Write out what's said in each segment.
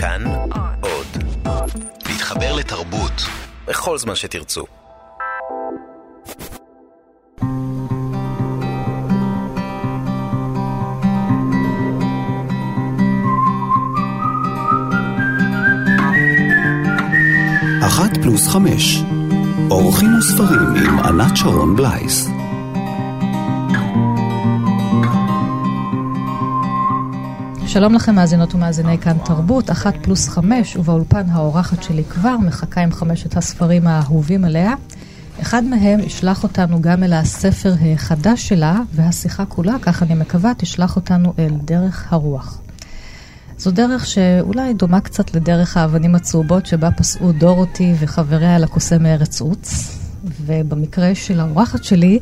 כאן עוד. להתחבר לתרבות בכל זמן שתרצו. אחת פלוס חמש. אורחים וספרים עם ענת שרון בלייס. שלום לכם מאזינות ומאזיני כאן תרבות, אחת פלוס חמש, ובאולפן האורחת שלי כבר מחכה עם חמשת הספרים האהובים עליה. אחד מהם ישלח אותנו גם אל הספר החדש שלה, והשיחה כולה, כך אני מקווה, תשלח אותנו אל דרך הרוח. זו דרך שאולי דומה קצת לדרך האבנים הצהובות שבה פסעו דורותי וחבריה על הקוסם מארץ עוץ. ובמקרה של האורחת שלי,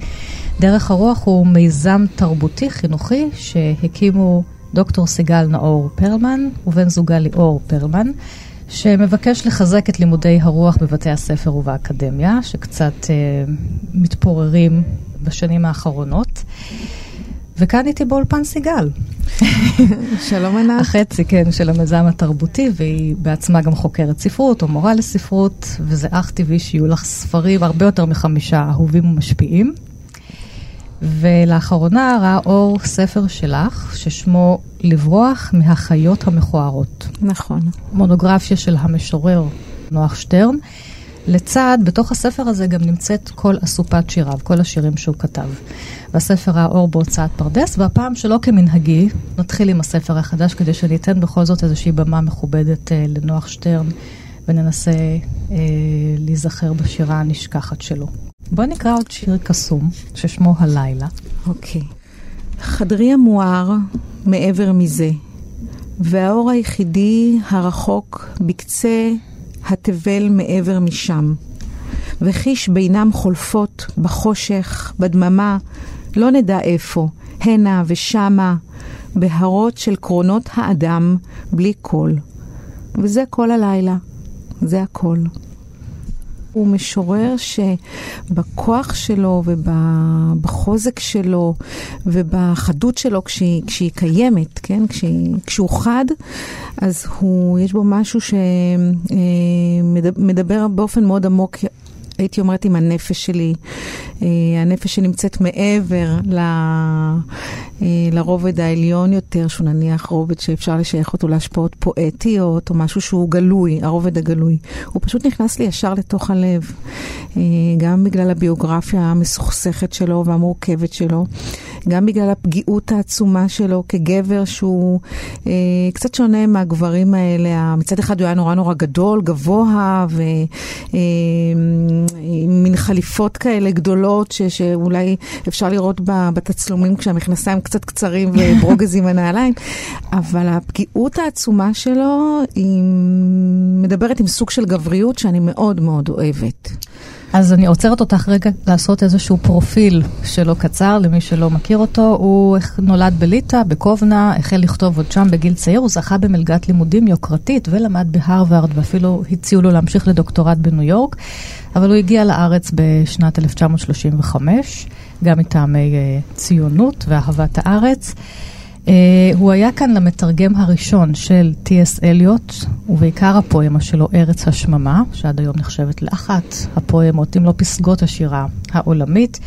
דרך הרוח הוא מיזם תרבותי חינוכי שהקימו דוקטור סיגל נאור פרלמן ובן זוגה ליאור פרלמן, שמבקש לחזק את לימודי הרוח בבתי הספר ובאקדמיה, שקצת אה, מתפוררים בשנים האחרונות. וכאן איתי באולפן סיגל. שלום ענת. החצי, כן, של המיזם התרבותי, והיא בעצמה גם חוקרת ספרות או מורה לספרות, וזה אך טבעי שיהיו לך ספרים הרבה יותר מחמישה אהובים ומשפיעים. ולאחרונה ראה אור ספר שלך, ששמו לברוח מהחיות המכוערות. נכון. מונוגרפיה של המשורר נוח שטרן. לצד, בתוך הספר הזה גם נמצאת כל אסופת שיריו, כל השירים שהוא כתב. והספר ראה אור בהוצאת פרדס, והפעם שלא כמנהגי, נתחיל עם הספר החדש כדי שאני אתן בכל זאת איזושהי במה מכובדת אה, לנוח שטרן, וננסה אה, להיזכר בשירה הנשכחת שלו. בואי נקרא עוד שיר קסום, ששמו הלילה. אוקיי. חדרי המואר מעבר מזה, והאור היחידי הרחוק בקצה התבל מעבר משם. וחיש בינם חולפות, בחושך, בדממה, לא נדע איפה, הנה ושמה, בהרות של קרונות האדם, בלי קול. וזה כל הלילה, זה הכל. הוא משורר שבכוח שלו ובחוזק שלו ובחדות שלו כשהיא, כשהיא קיימת, כן? כשהיא, כשהוא חד, אז הוא, יש בו משהו שמדבר באופן מאוד עמוק הייתי אומרת עם הנפש שלי, אה, הנפש שנמצאת מעבר ל, אה, לרובד העליון יותר, שהוא נניח רובד שאפשר לשייך אותו להשפעות פואטיות, או משהו שהוא גלוי, הרובד הגלוי. הוא פשוט נכנס לי ישר לתוך הלב, אה, גם בגלל הביוגרפיה המסוכסכת שלו והמורכבת שלו, גם בגלל הפגיעות העצומה שלו כגבר שהוא אה, קצת שונה מהגברים האלה. מצד אחד הוא היה נורא נורא גדול, גבוה, ועם מין חליפות כאלה גדולות, ש, שאולי אפשר לראות בתצלומים כשהמכנסיים קצת קצרים וברוגז עם הנעליים, אבל הפגיעות העצומה שלו היא מדברת עם סוג של גבריות שאני מאוד מאוד אוהבת. אז אני עוצרת אותך רגע לעשות איזשהו פרופיל שלו קצר, למי שלא מכיר אותו. הוא נולד בליטא, בקובנה, החל לכתוב עוד שם בגיל צעיר, הוא זכה במלגת לימודים יוקרתית ולמד בהרווארד, ואפילו הציעו לו להמשיך לדוקטורט בניו יורק, אבל הוא הגיע לארץ בשנת 1935, גם מטעמי uh, ציונות ואהבת הארץ. Uh, הוא היה כאן למתרגם הראשון של טי.אס. אליוט, ובעיקר הפואמה שלו, ארץ השממה, שעד היום נחשבת לאחת הפואמות, אם לא פסגות השירה העולמית,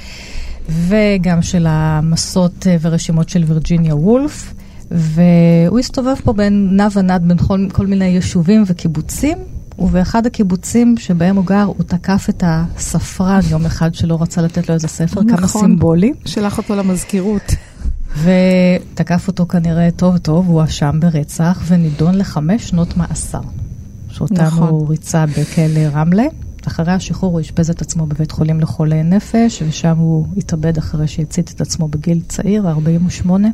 וגם של המסות uh, ורשימות של וירג'יניה וולף. והוא הסתובב פה בין נע ונד בין כל, כל מיני יישובים וקיבוצים, ובאחד הקיבוצים שבהם הוא גר, הוא תקף את הספרן יום אחד שלא רצה לתת לו איזה ספר, נכון, כמה סימבולי. שלח אותו למזכירות. ותקף אותו כנראה טוב טוב, הוא הואשם ברצח ונידון לחמש שנות מאסר. שאותם נכון. הוא ריצה בכלא רמלה. אחרי השחרור הוא אשפז את עצמו בבית חולים לחולי נפש, ושם הוא התאבד אחרי שהצית את עצמו בגיל צעיר, 48.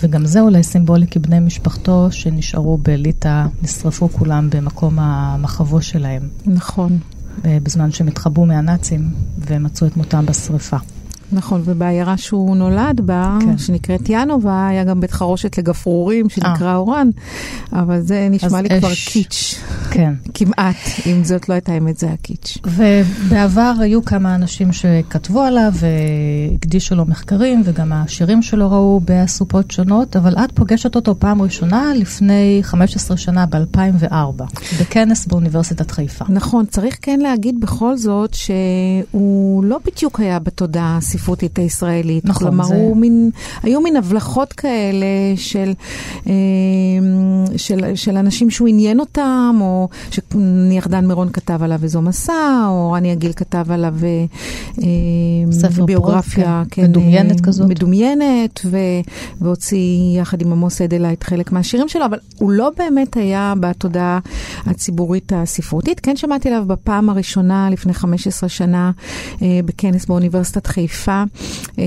וגם זה אולי סימבולי, כי בני משפחתו שנשארו בליטא נשרפו כולם במקום המחבו שלהם. נכון. בזמן שהם התחבאו מהנאצים ומצאו את מותם בשריפה. נכון, ובעיירה שהוא נולד בה, כן. שנקראת ינובה, היה גם בית חרושת לגפרורים שנקרא 아. אה. אורן, אבל זה נשמע לי אש... כבר קיץ'. כן. כמעט, אם זאת לא הייתה האמת, זה היה קיץ'. ובעבר היו כמה אנשים שכתבו עליו והקדישו לו מחקרים, וגם השירים שלו ראו באסופות שונות, אבל את פוגשת אותו פעם ראשונה לפני 15 שנה, ב-2004, בכנס באוניברסיטת חיפה. נכון, צריך כן להגיד בכל זאת שהוא לא בדיוק היה בתודעה הספרותית הישראלית. נכון, כלומר, זה... הוא מין, היו מין הבלחות כאלה של, אה, של, של אנשים שהוא עניין אותם, או שנניח דן מירון כתב עליו איזו מסה, או רני יגיל כתב עליו אה, ספר ביוגרפיה, פרוט, כן, כן, מדומיינת כזאת. מדומיינת, ו, והוציא יחד עם עמוס אדלהייט חלק מהשירים שלו, אבל הוא לא באמת היה בתודעה הציבורית הספרותית. כן שמעתי עליו בפעם הראשונה לפני 15 שנה אה, בכנס באוניברסיטת חיפה, אה,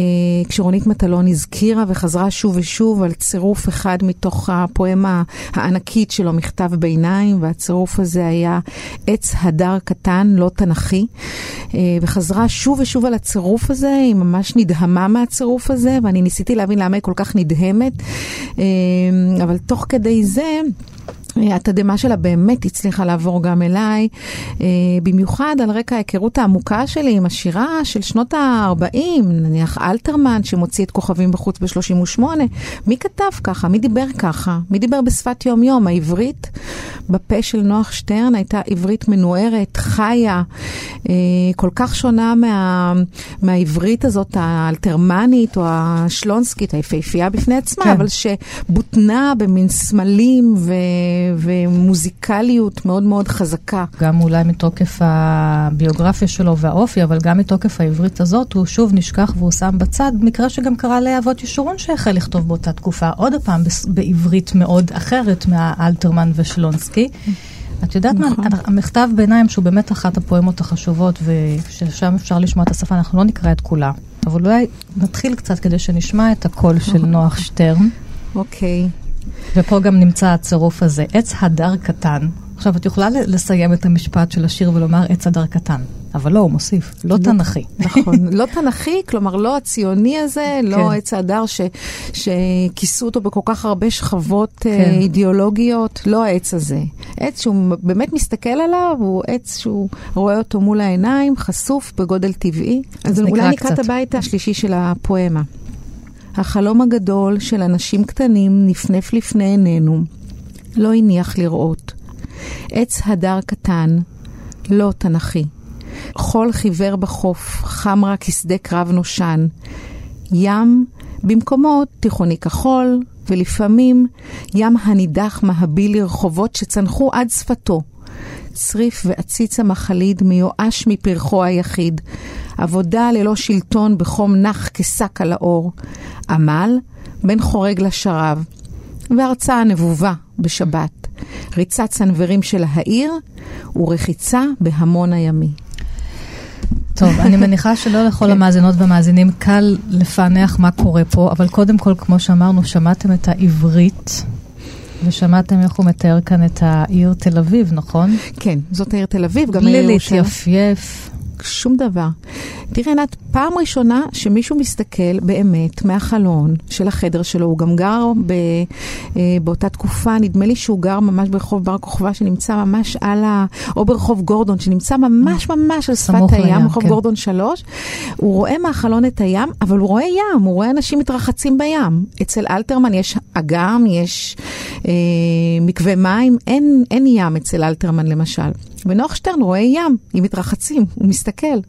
כשרונית מטלון הזכירה וחזרה שוב ושוב על צירוף אחד מתוך הפואמה הענקית שלו, מכתב ביניים, והצירוף הזה היה עץ הדר קטן, לא תנכי, אה, וחזרה שוב ושוב על הצירוף הזה, היא ממש נדהמה מהצירוף הזה, ואני ניסיתי להבין למה היא כל כך נדהמת, אה, אבל תוך כדי זה... התדהמה שלה באמת הצליחה לעבור גם אליי, אה, במיוחד על רקע ההיכרות העמוקה שלי עם השירה של שנות ה-40, נניח אלתרמן שמוציא את כוכבים בחוץ ב-38. מי כתב ככה? מי דיבר ככה? מי דיבר בשפת יום-יום? העברית בפה של נוח שטרן הייתה עברית מנוערת, חיה, אה, כל כך שונה מה, מהעברית הזאת האלתרמנית או השלונסקית, היפהפייה בפני עצמה, כן. אבל שבוטנה במין סמלים ו... ומוזיקליות מאוד מאוד חזקה. גם אולי מתוקף הביוגרפיה שלו והאופי, אבל גם מתוקף העברית הזאת, הוא שוב נשכח והוא שם בצד, מקרה שגם קרה לאבות ישורון שהחל לכתוב באותה תקופה, עוד פעם בעברית מאוד אחרת מהאלתרמן ושלונסקי. את יודעת נכון. מה, המכתב ביניים, שהוא באמת אחת הפואמות החשובות, וששם אפשר לשמוע את השפה, אנחנו לא נקרא את כולה. אבל אולי נתחיל קצת כדי שנשמע את הקול של נוח שטרן. אוקיי. Okay. ופה גם נמצא הצירוף הזה, עץ הדר קטן. עכשיו, את יכולה לסיים את המשפט של השיר ולומר עץ הדר קטן, אבל לא, הוא מוסיף, לא, לא תנכי. נכון, לא תנכי, כלומר לא הציוני הזה, לא כן. עץ הדר שכיסו אותו בכל כך הרבה שכבות אה, כן. אידיאולוגיות, לא העץ הזה. עץ שהוא באמת מסתכל עליו, הוא עץ שהוא רואה אותו מול העיניים, חשוף בגודל טבעי. אז, אז אולי נקרא את הבית השלישי של הפואמה. החלום הגדול של אנשים קטנים נפנף לפני עינינו, לא הניח לראות. עץ הדר קטן, לא תנכי. חול חיוור בחוף, חם רק כשדה קרב נושן. ים, במקומות תיכוני כחול, ולפעמים ים הנידח מהביל לרחובות שצנחו עד שפתו. צריף ועציץ המחליד מיואש מפרחו היחיד. עבודה ללא שלטון בחום נח כשק על האור. עמל בין חורג לשרב. והרצאה נבובה בשבת. ריצת צנוורים של העיר ורחיצה בהמון הימי. טוב, אני מניחה שלא לכל. המאזינות והמאזינים קל לפענח מה קורה פה, אבל קודם כל, כמו שאמרנו, שמעתם את העברית ושמעתם איך הוא מתאר כאן את העיר תל אביב, נכון? כן, זאת העיר תל אביב, גם העיר ירושלים. בלי להתייפייף. שום דבר. תראי, עינת, פעם ראשונה שמישהו מסתכל באמת מהחלון של החדר שלו, הוא גם גר ב, אה, באותה תקופה, נדמה לי שהוא גר ממש ברחוב בר כוכבא, שנמצא ממש על ה... או ברחוב גורדון, שנמצא ממש ממש על שפת הים, לים, רחוב כן. גורדון 3. הוא רואה מהחלון את הים, אבל הוא רואה ים, הוא רואה אנשים מתרחצים בים. אצל אלתרמן יש אגם, יש אה, מקווה מים, אין, אין ים אצל אלתרמן למשל. ונוח שטרן רואה ים עם מתרחצים, הוא מסתכל,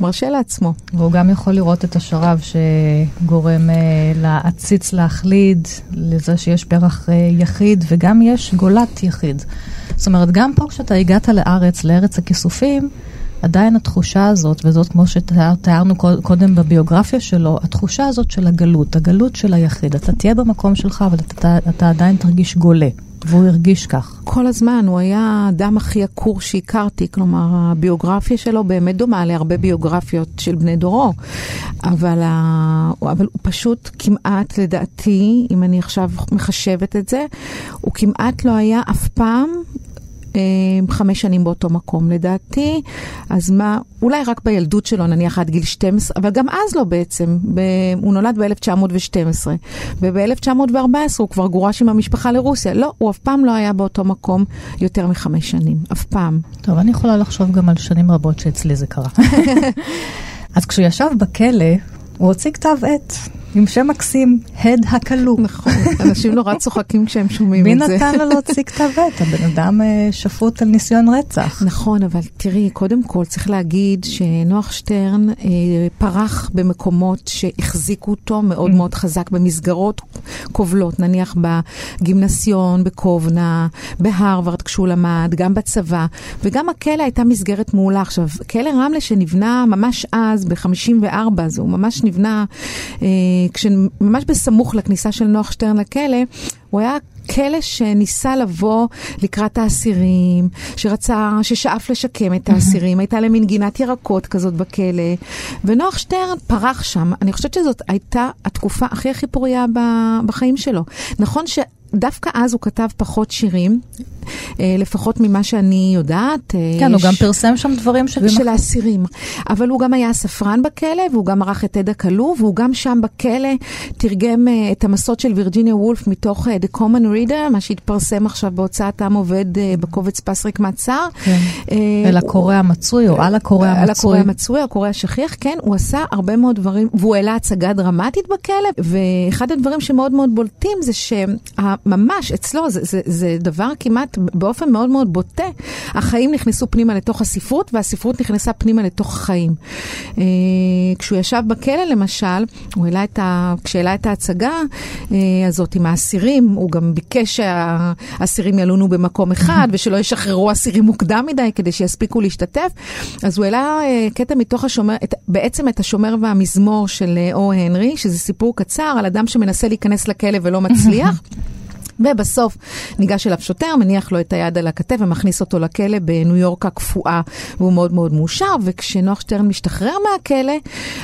מרשה לעצמו. והוא גם יכול לראות את השרב שגורם uh, לעציץ להחליד, לזה שיש פרח uh, יחיד, וגם יש גולת יחיד. זאת אומרת, גם פה כשאתה הגעת לארץ, לארץ הכיסופים, עדיין התחושה הזאת, וזאת כמו שתיארנו קודם בביוגרפיה שלו, התחושה הזאת של הגלות, הגלות של היחיד. אתה תהיה במקום שלך, אבל אתה, אתה עדיין תרגיש גולה. והוא הרגיש כך. כל הזמן, הוא היה האדם הכי עקור שהכרתי, כלומר, הביוגרפיה שלו באמת דומה להרבה ביוגרפיות של בני דורו, אבל, ה... אבל הוא פשוט כמעט, לדעתי, אם אני עכשיו מחשבת את זה, הוא כמעט לא היה אף פעם חמש שנים באותו מקום. לדעתי, אז מה, אולי רק בילדות שלו, נניח עד גיל 12, אבל גם אז לא בעצם. ב, הוא נולד ב-1912, וב-1914 הוא כבר גורש עם המשפחה לרוסיה. לא, הוא אף פעם לא היה באותו מקום יותר מחמש שנים, אף פעם. טוב, אני יכולה לחשוב גם על שנים רבות שאצלי זה קרה. אז כשהוא ישב בכלא, הוא הוציא כתב עת. עם שם מקסים, הד הכלוא. נכון, אנשים נורא צוחקים כשהם שומעים את זה. מי נתן לו להוציא כתב עת? הבן אדם אה, שפוט על ניסיון רצח. נכון, אבל תראי, קודם כל צריך להגיד שנוח שטרן אה, פרח במקומות שהחזיקו אותו מאוד mm. מאוד חזק, במסגרות כובלות, נניח בגימנסיון, בקובנה, בהרווארד כשהוא למד, גם בצבא, וגם הכלא הייתה מסגרת מעולה. עכשיו, כלא רמלה שנבנה ממש אז, ב-54, זה הוא ממש נבנה... אה, כשממש בסמוך לכניסה של נוח שטרן לכלא, הוא היה כלא שניסה לבוא לקראת האסירים, שרצה, ששאף לשקם את האסירים, הייתה להם מין גינת ירקות כזאת בכלא, ונוח שטרן פרח שם. אני חושבת שזאת הייתה התקופה הכי הכי פוריה בחיים שלו. נכון ש... דווקא אז הוא כתב פחות שירים, אה, לפחות ממה שאני יודעת. אה, כן, הוא גם פרסם שם דברים של... של האסירים. אבל הוא גם היה ספרן בכלא, והוא גם ערך את עד הכלוא, והוא גם שם בכלא תרגם אה, את המסות של וירג'יניה וולף מתוך The Common Reader, מה שהתפרסם עכשיו בהוצאת עם עובד בקובץ פסריק מעצר. כן. אל הקורא המצוי, או על הקורא המצוי. על הקורא המצוי, הקורא השכיח, כן, הוא עשה הרבה מאוד דברים, והוא העלה הצגה דרמטית בכלא, ואחד הדברים שמאוד מאוד בולטים זה שממש אצלו, זה, זה, זה דבר כמעט באופן מאוד מאוד בוטה, החיים נכנסו פנימה לתוך הספרות, והספרות נכנסה פנימה לתוך החיים. אה, כשהוא ישב בכלא, למשל, הוא העלה את ה... כשהעלה את ההצגה אה, הזאת עם האסירים, הוא גם ביקש שהאסירים ילונו במקום אחד, ושלא ישחררו אסירים מוקדם מדי כדי שיספיקו להשתתף. אז הוא העלה אה, קטע מתוך השומר, את, בעצם את השומר והמזמור של או הנרי, שזה סיפור קצר על אדם שמנסה להיכנס לכלא ולא מצליח. ובסוף ניגש אליו שוטר, מניח לו את היד על הכתף ומכניס אותו לכלא בניו יורק הקפואה, והוא מאוד מאוד מאושר, וכשנוח שטרן משתחרר מהכלא,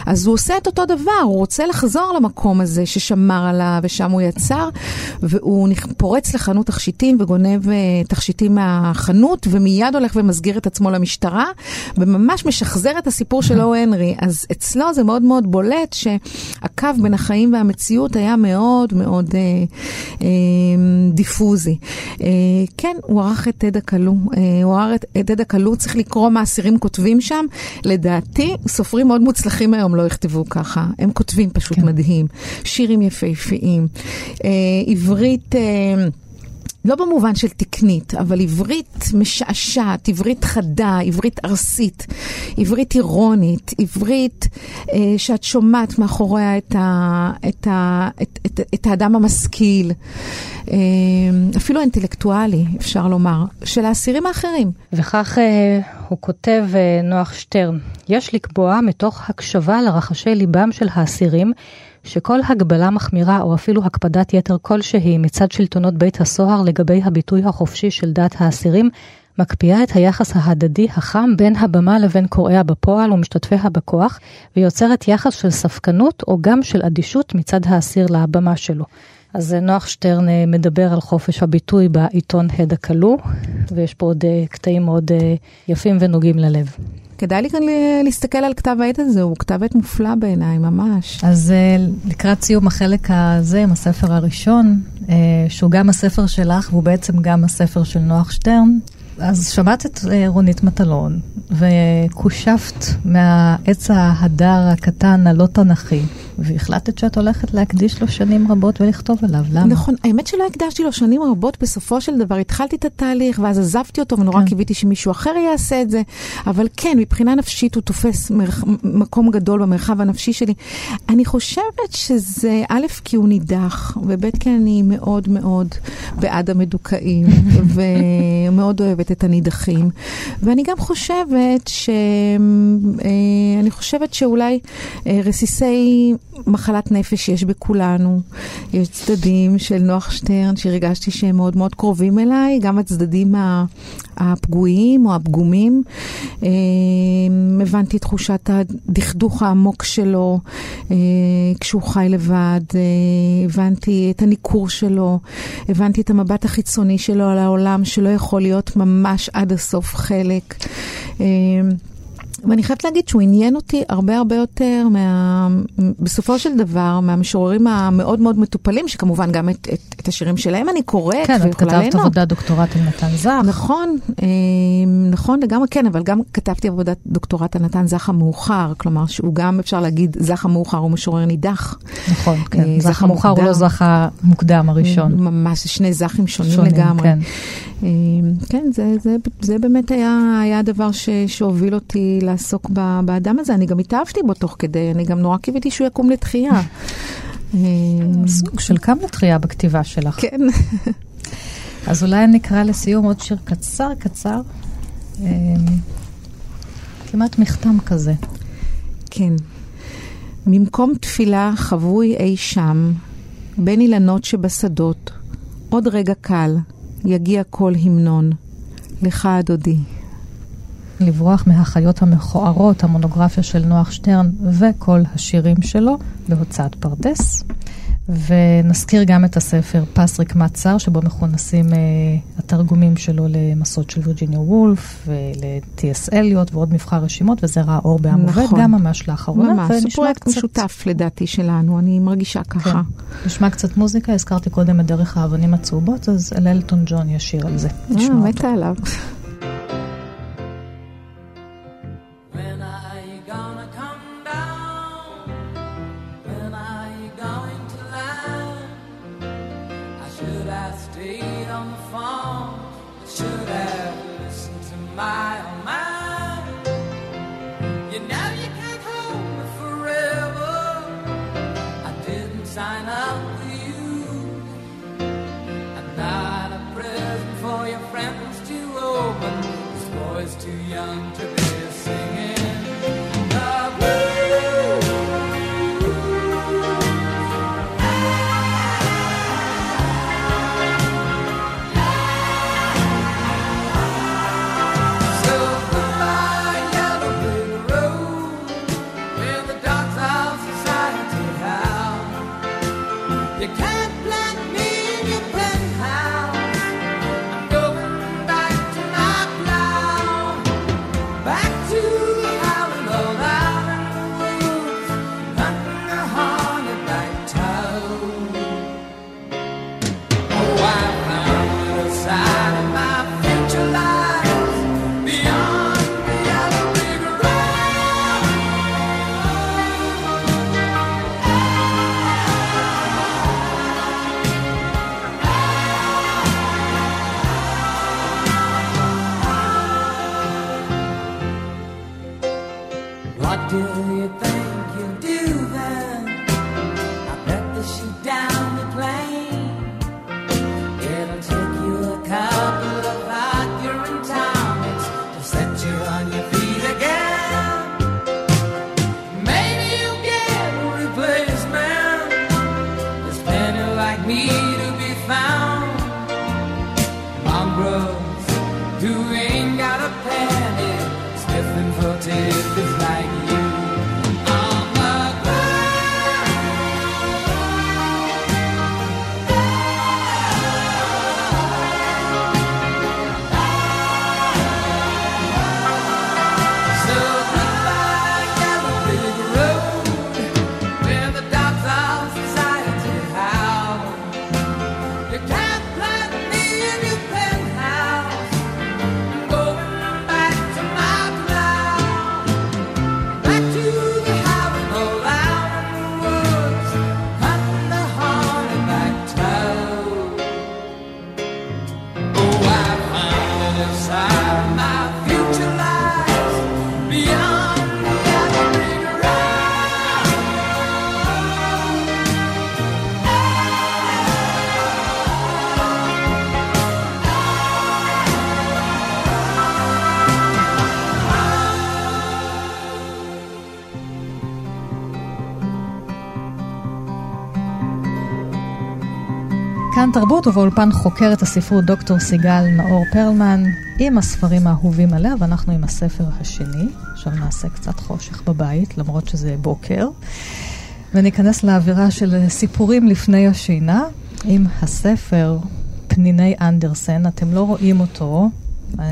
אז הוא עושה את אותו דבר, הוא רוצה לחזור למקום הזה ששמר עליו ושם הוא יצר, והוא פורץ לחנות תכשיטים וגונב uh, תכשיטים מהחנות, ומיד הולך ומסגיר את עצמו למשטרה, וממש משחזר את הסיפור של או הנרי. אז אצלו זה מאוד מאוד בולט שהקו בין החיים והמציאות היה מאוד מאוד... Uh, uh, דיפוזי. אה, כן, הוא ערך את תד הכלוא. אה, הוא ערך את תד הכלוא, צריך לקרוא מה אסירים כותבים שם. לדעתי, סופרים מאוד מוצלחים היום לא יכתבו ככה. הם כותבים פשוט כן. מדהים. שירים יפהפיים. אה, עברית... לא במובן של תקנית, אבל עברית משעשעת, עברית חדה, עברית ארסית, עברית אירונית, עברית אה, שאת שומעת מאחוריה את, ה, את, ה, את, את, את האדם המשכיל, אה, אפילו אינטלקטואלי, אפשר לומר, של האסירים האחרים. וכך אה, הוא כותב, אה, נוח שטרן, יש לקבוע מתוך הקשבה לרחשי ליבם של האסירים, שכל הגבלה מחמירה או אפילו הקפדת יתר כלשהי מצד שלטונות בית הסוהר לגבי הביטוי החופשי של דת האסירים, מקפיאה את היחס ההדדי החם בין הבמה לבין קוראיה בפועל ומשתתפיה בכוח, ויוצרת יחס של ספקנות או גם של אדישות מצד האסיר לבמה שלו. אז נוח שטרן אה, מדבר על חופש הביטוי בעיתון הד הכלוא, ויש פה עוד אה, קטעים מאוד אה, יפים ונוגעים ללב. כדאי לי כאן להסתכל על כתב העת הזה, הוא כתב עת מופלא בעיניי, ממש. אז לקראת סיום החלק הזה, עם הספר הראשון, שהוא גם הספר שלך, והוא בעצם גם הספר של נוח שטרן, אז שמעת את רונית מטלון, וכושפת מהעץ ההדר הקטן הלא תנכי. והחלטת שאת הולכת להקדיש לו שנים רבות ולכתוב עליו, למה? נכון, האמת שלא הקדשתי לו שנים רבות, בסופו של דבר התחלתי את התהליך, ואז עזבתי אותו, ונורא כן. קיוויתי שמישהו אחר יעשה את זה, אבל כן, מבחינה נפשית הוא תופס מרח... מקום גדול במרחב הנפשי שלי. אני חושבת שזה, א', כי הוא נידח, וב', כי אני מאוד מאוד בעד המדוכאים, ומאוד אוהבת את הנידחים. ואני גם חושבת ש... אה, אני חושבת שאולי אה, רסיסי מחלת נפש שיש בכולנו. יש צדדים של נוח שטרן שהרגשתי שהם מאוד מאוד קרובים אליי, גם הצדדים הפגועים או הפגומים. אה, הבנתי את תחושת הדכדוך העמוק שלו אה, כשהוא חי לבד, אה, הבנתי את הניכור שלו, הבנתי את המבט החיצוני שלו על העולם שלא יכול להיות ממש עד הסוף חלק. ואני חייבת להגיד שהוא עניין אותי הרבה הרבה יותר, מה... בסופו של דבר, מהמשוררים המאוד מאוד מטופלים, שכמובן גם את, את, את השירים שלהם אני קוראת כן, את כתבת עבודת דוקטורט על נתן זך. נכון, אה, נכון לגמרי, כן, אבל גם כתבתי עבודת דוקטורט על נתן זך המאוחר, כלומר שהוא גם, אפשר להגיד, זך המאוחר הוא משורר נידח. נכון, אה, כן, זך המאוחר הוא לא זך המוקדם הראשון. ממש, שני זכים שונים, שונים לגמרי. כן. אה, כן, זה, זה, זה באמת היה, היה הדבר ש, שהוביל אותי לעסוק באדם הזה. אני גם התאהבתי בו תוך כדי, אני גם נורא קיוויתי שהוא יקום לתחייה. אה, סוג של קם לתחייה בכתיבה שלך. כן. אז אולי נקרא לסיום עוד שיר קצר קצר, אה, כמעט מכתם כזה. כן. ממקום תפילה חבוי אי שם, בין אילנות שבשדות, עוד רגע קל, יגיע קול המנון, לך הדודי. לברוח מהחיות המכוערות, המונוגרפיה של נוח שטרן וכל השירים שלו בהוצאת פרדס. ונזכיר גם את הספר פס רקמת שר, שבו מכונסים uh, התרגומים שלו למסות של וירג'יניה וולף, ול-T.S. אליוט ועוד מבחר רשימות, וזה ראה אור בעם נכון. עובד, גם ממש לאחרונה. ממש, זה פרויקט קצת... משותף לדעתי שלנו, אני מרגישה ככה. כן. נשמע קצת מוזיקה, הזכרתי קודם את דרך האבנים הצהובות, אז אלטון ג'ון ישיר על זה. אה, מתה עליו. unto תרבות ובאולפן חוקרת הספרות דוקטור סיגל נאור פרלמן עם הספרים האהובים עליה, ואנחנו עם הספר השני. עכשיו נעשה קצת חושך בבית, למרות שזה בוקר. וניכנס לאווירה של סיפורים לפני השינה עם הספר פניני אנדרסן. אתם לא רואים אותו. אה,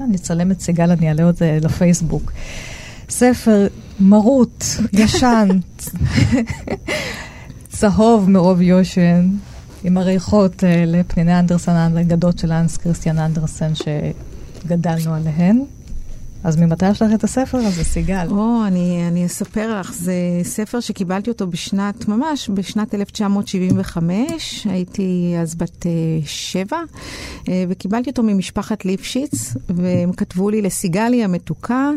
אני אצלם את סיגל, אני אעלה את זה לפייסבוק. ספר מרוט, ישן, צהוב מרוב יושן, עם הריחות אה, לפניני אנדרסן האגדות של אנס קריסטיאן אנדרסן שגדלנו עליהן. אז ממתי יש לך את הספר הזה, סיגל? או, אני, אני אספר לך, זה ספר שקיבלתי אותו בשנת, ממש בשנת 1975, הייתי אז בת uh, שבע, uh, וקיבלתי אותו ממשפחת ליפשיץ, והם כתבו לי לסיגלי המתוקה,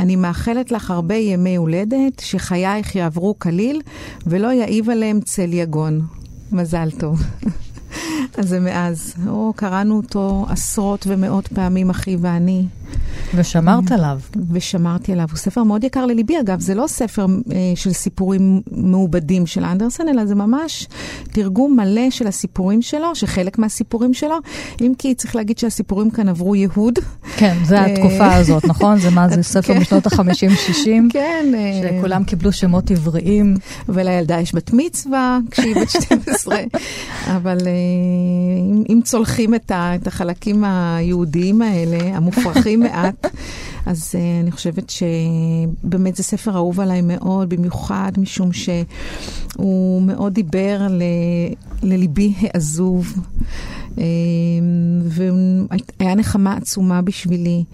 אני מאחלת לך הרבה ימי הולדת, שחייך יעברו כליל, ולא יעיב עליהם צל יגון. מזל טוב. אז זה מאז. או, קראנו אותו עשרות ומאות פעמים, אחי ואני. ושמרת עליו. ושמרתי עליו. הוא ספר מאוד יקר לליבי, אגב. זה לא ספר אה, של סיפורים מעובדים של אנדרסן, אלא זה ממש תרגום מלא של הסיפורים שלו, שחלק מהסיפורים שלו, אם כי צריך להגיד שהסיפורים כאן עברו ייהוד. כן, זה אה, התקופה הזאת, נכון? זה מה, זה ספר משנות כן. ה-50-60? כן. אה, שכולם קיבלו שמות עבריים. ולילדה יש בת מצווה כשהיא בת 12. אבל אה, אם, צולחים את, החלקים היהודיים האלה, המופרכים מעט, אז אני חושבת שבאמת זה ספר אהוב עליי מאוד, במיוחד משום שהוא מאוד דיבר ל, לליבי העזוב. אה, והיה נחמה עצומה בשבילי.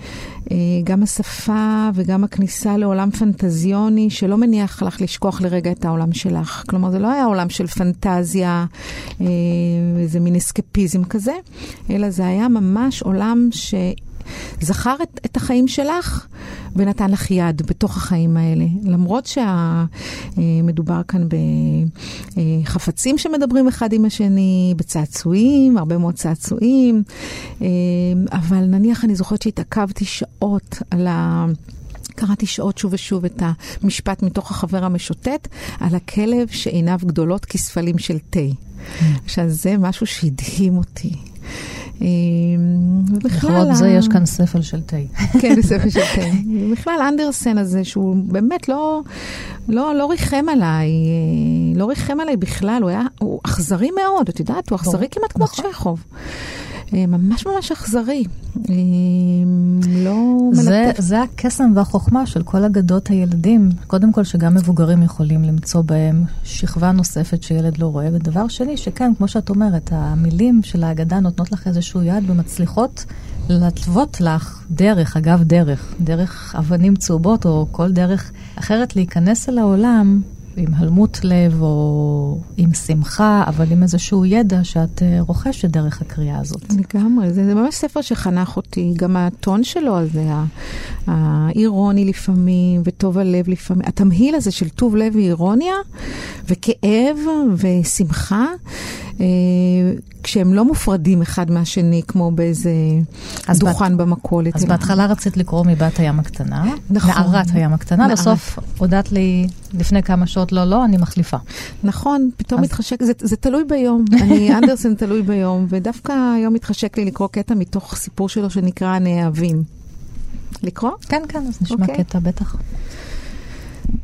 אה, גם השפה וגם הכניסה לעולם פנטזיוני שלא מניח לך לשכוח לרגע את העולם שלך. כלומר, זה לא היה עולם של פנטזיה, איזה מין אסקפיזם כזה, אלא זה היה ממש עולם ש... זכר את, את החיים שלך ונתן לך יד בתוך החיים האלה. למרות שמדובר אה, כאן בחפצים שמדברים אחד עם השני, בצעצועים, הרבה מאוד צעצועים, אה, אבל נניח אני זוכרת שהתעכבתי שעות על ה... קראתי שעות שוב ושוב את המשפט מתוך החבר המשוטט על הכלב שעיניו גדולות כספלים של תה. Mm. עכשיו, זה משהו שהדהים אותי. אמ, לכבוד זה יש כאן ספל של תה. כן, ספל של תה. בכלל אנדרסן הזה, שהוא באמת לא, לא, לא ריחם עליי, אה, לא ריחם עליי בכלל, הוא היה, הוא אכזרי מאוד, את יודעת, הוא אכזרי כמעט כמו נכון. צ'כוב. אה, ממש ממש אכזרי. אה, לא זה, מלטף. זה הקסם והחוכמה של כל אגדות הילדים. קודם כל, שגם מבוגרים יכולים למצוא בהם שכבה נוספת שילד לא רואה. ודבר שני, שכן, כמו שאת אומרת, המילים של האגדה נותנות לך איזשהו יד ומצליחות להתוות לך דרך, אגב דרך, דרך אבנים צהובות או כל דרך אחרת להיכנס אל העולם עם הלמות לב או עם שמחה, אבל עם איזשהו ידע שאת אה, רוכשת דרך הקריאה הזאת. לגמרי, זה, זה ממש ספר שחנך אותי, גם הטון שלו הזה, האירוני לפעמים, וטוב הלב לפעמים, התמהיל הזה של טוב לב ואירוניה, וכאב ושמחה. כשהם לא מופרדים אחד מהשני, כמו באיזה דוכן בת, במכולת. אז בהתחלה רצית לקרוא מבת הים הקטנה, נכון. נערת הים הקטנה, נערת. בסוף הודעת לי לפני כמה שעות, לא, לא, אני מחליפה. נכון, פתאום אז... מתחשק, זה, זה תלוי ביום, אני אנדרסן תלוי ביום, ודווקא היום מתחשק לי לקרוא קטע מתוך סיפור שלו שנקרא הנאהבים. לקרוא? כן, כן, אז נשמע okay. אוקיי. קטע, בטח.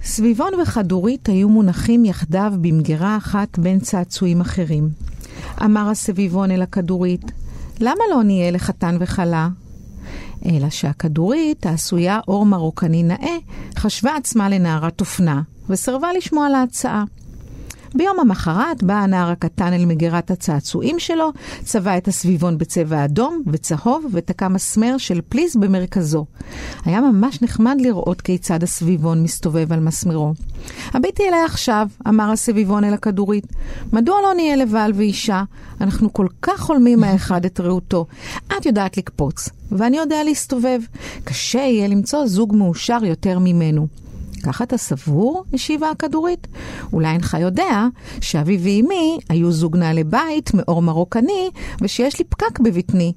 סביבון וכדורית היו מונחים יחדיו במגירה אחת בין צעצועים אחרים. אמר הסביבון אל הכדורית, למה לא נהיה לחתן וכלה? אלא שהכדורית, העשויה אור מרוקני נאה, חשבה עצמה לנערת אופנה, וסרבה לשמוע להצעה. ביום המחרת בא הנער הקטן אל מגירת הצעצועים שלו, צבע את הסביבון בצבע אדום וצהוב ותקע מסמר של פליס במרכזו. היה ממש נחמד לראות כיצד הסביבון מסתובב על מסמרו. הביטי אליי עכשיו, אמר הסביבון אל הכדורית. מדוע לא נהיה לבעל ואישה? אנחנו כל כך חולמים האחד את רעותו. את יודעת לקפוץ, ואני יודע להסתובב. קשה יהיה למצוא זוג מאושר יותר ממנו. ככה אתה סבור? השיבה הכדורית. אולי אינך יודע שאבי ואימי היו זוג נעלי בית מאור מרוקני, ושיש לי פקק בבטני.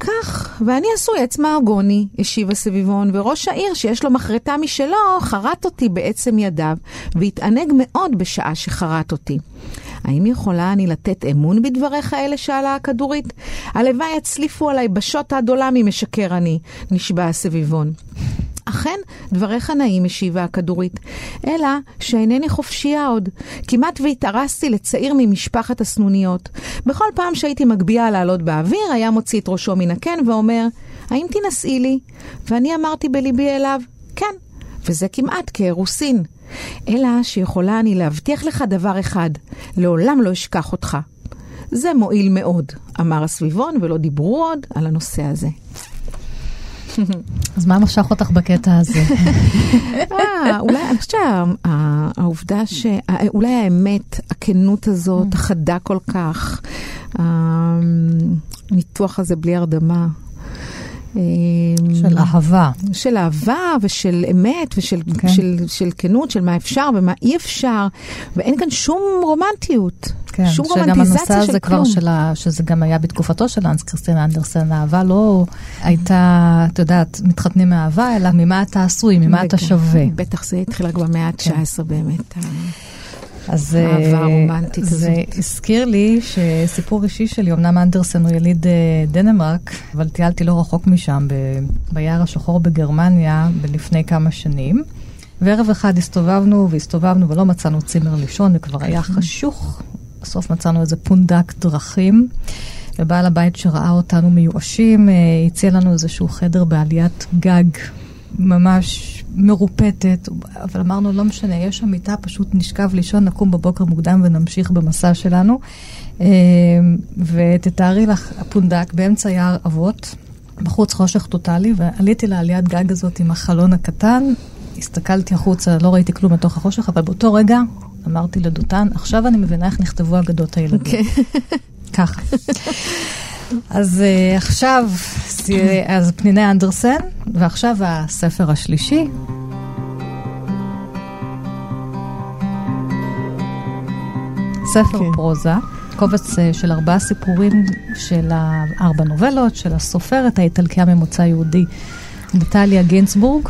כך, ואני עשוי עץ מארגוני, השיב הסביבון, וראש העיר שיש לו מחרטה משלו, חרט אותי בעצם ידיו, והתענג מאוד בשעה שחרט אותי. האם יכולה אני לתת אמון בדבריך אלה? שאלה הכדורית. הלוואי יצליפו עליי בשוט האדולם אם משקר אני, נשבע הסביבון. אכן, דבריך נעים, השיבה הכדורית, אלא שאינני חופשייה עוד. כמעט והתארסתי לצעיר ממשפחת הסנוניות. בכל פעם שהייתי מגביהה לעלות באוויר, היה מוציא את ראשו מן הקן ואומר, האם תינשאי לי? ואני אמרתי בליבי אליו, כן. וזה כמעט כאירוסין. אלא שיכולה אני להבטיח לך דבר אחד, לעולם לא אשכח אותך. זה מועיל מאוד, אמר הסביבון, ולא דיברו עוד על הנושא הזה. אז מה משך אותך בקטע הזה? אה, אולי, אני חושבת שהעובדה ש... אולי האמת, הכנות הזאת, mm. החדה כל כך, הניתוח הזה בלי הרדמה. של אהבה. של אהבה ושל אמת ושל כן. של, של כנות, של מה אפשר ומה אי אפשר, ואין כאן שום רומנטיות. כן, שום רומנטיזציה של כלום. שגם הנושא הזה כבר שלה, שזה גם היה בתקופתו של אנס קריסטין אנדרסן, האהבה לא הייתה, את יודעת, מתחתנים מאהבה, אלא ממה אתה עשוי, ממה אתה שווה. בטח זה התחילה כבר במאה ה-19 כן. באמת. אז האהבה הרומנטית הזאת. זה הזכיר לי שסיפור אישי שלי, אמנם אנדרסן הוא יליד אה, דנמרק, אבל טיילתי לא רחוק משם, ב- ביער השחור בגרמניה, לפני כמה שנים. וערב אחד הסתובבנו והסתובבנו ולא מצאנו צימר לישון, וכבר היה חשוך. בסוף מצאנו איזה פונדק דרכים. ובעל הבית שראה אותנו מיואשים, אה, הציע לנו איזשהו חדר בעליית גג ממש מרופטת, אבל אמרנו, לא משנה, יש שם מיטה, פשוט נשכב לישון, נקום בבוקר מוקדם ונמשיך במסע שלנו. אה, ותתארי לך, הפונדק באמצע יער אבות, בחוץ חושך טוטאלי, ועליתי לעליית גג הזאת עם החלון הקטן, הסתכלתי החוצה, לא ראיתי כלום בתוך החושך, אבל באותו רגע אמרתי לדותן, עכשיו אני מבינה איך נכתבו אגדות הילדים. Okay. אוקיי. ככה. אז uh, עכשיו, אז פניני אנדרסן, ועכשיו הספר השלישי. ספר כן. פרוזה, קובץ uh, של ארבעה סיפורים של ארבע נובלות, של הסופרת האיטלקיה ממוצא יהודי, נטליה גינסבורג,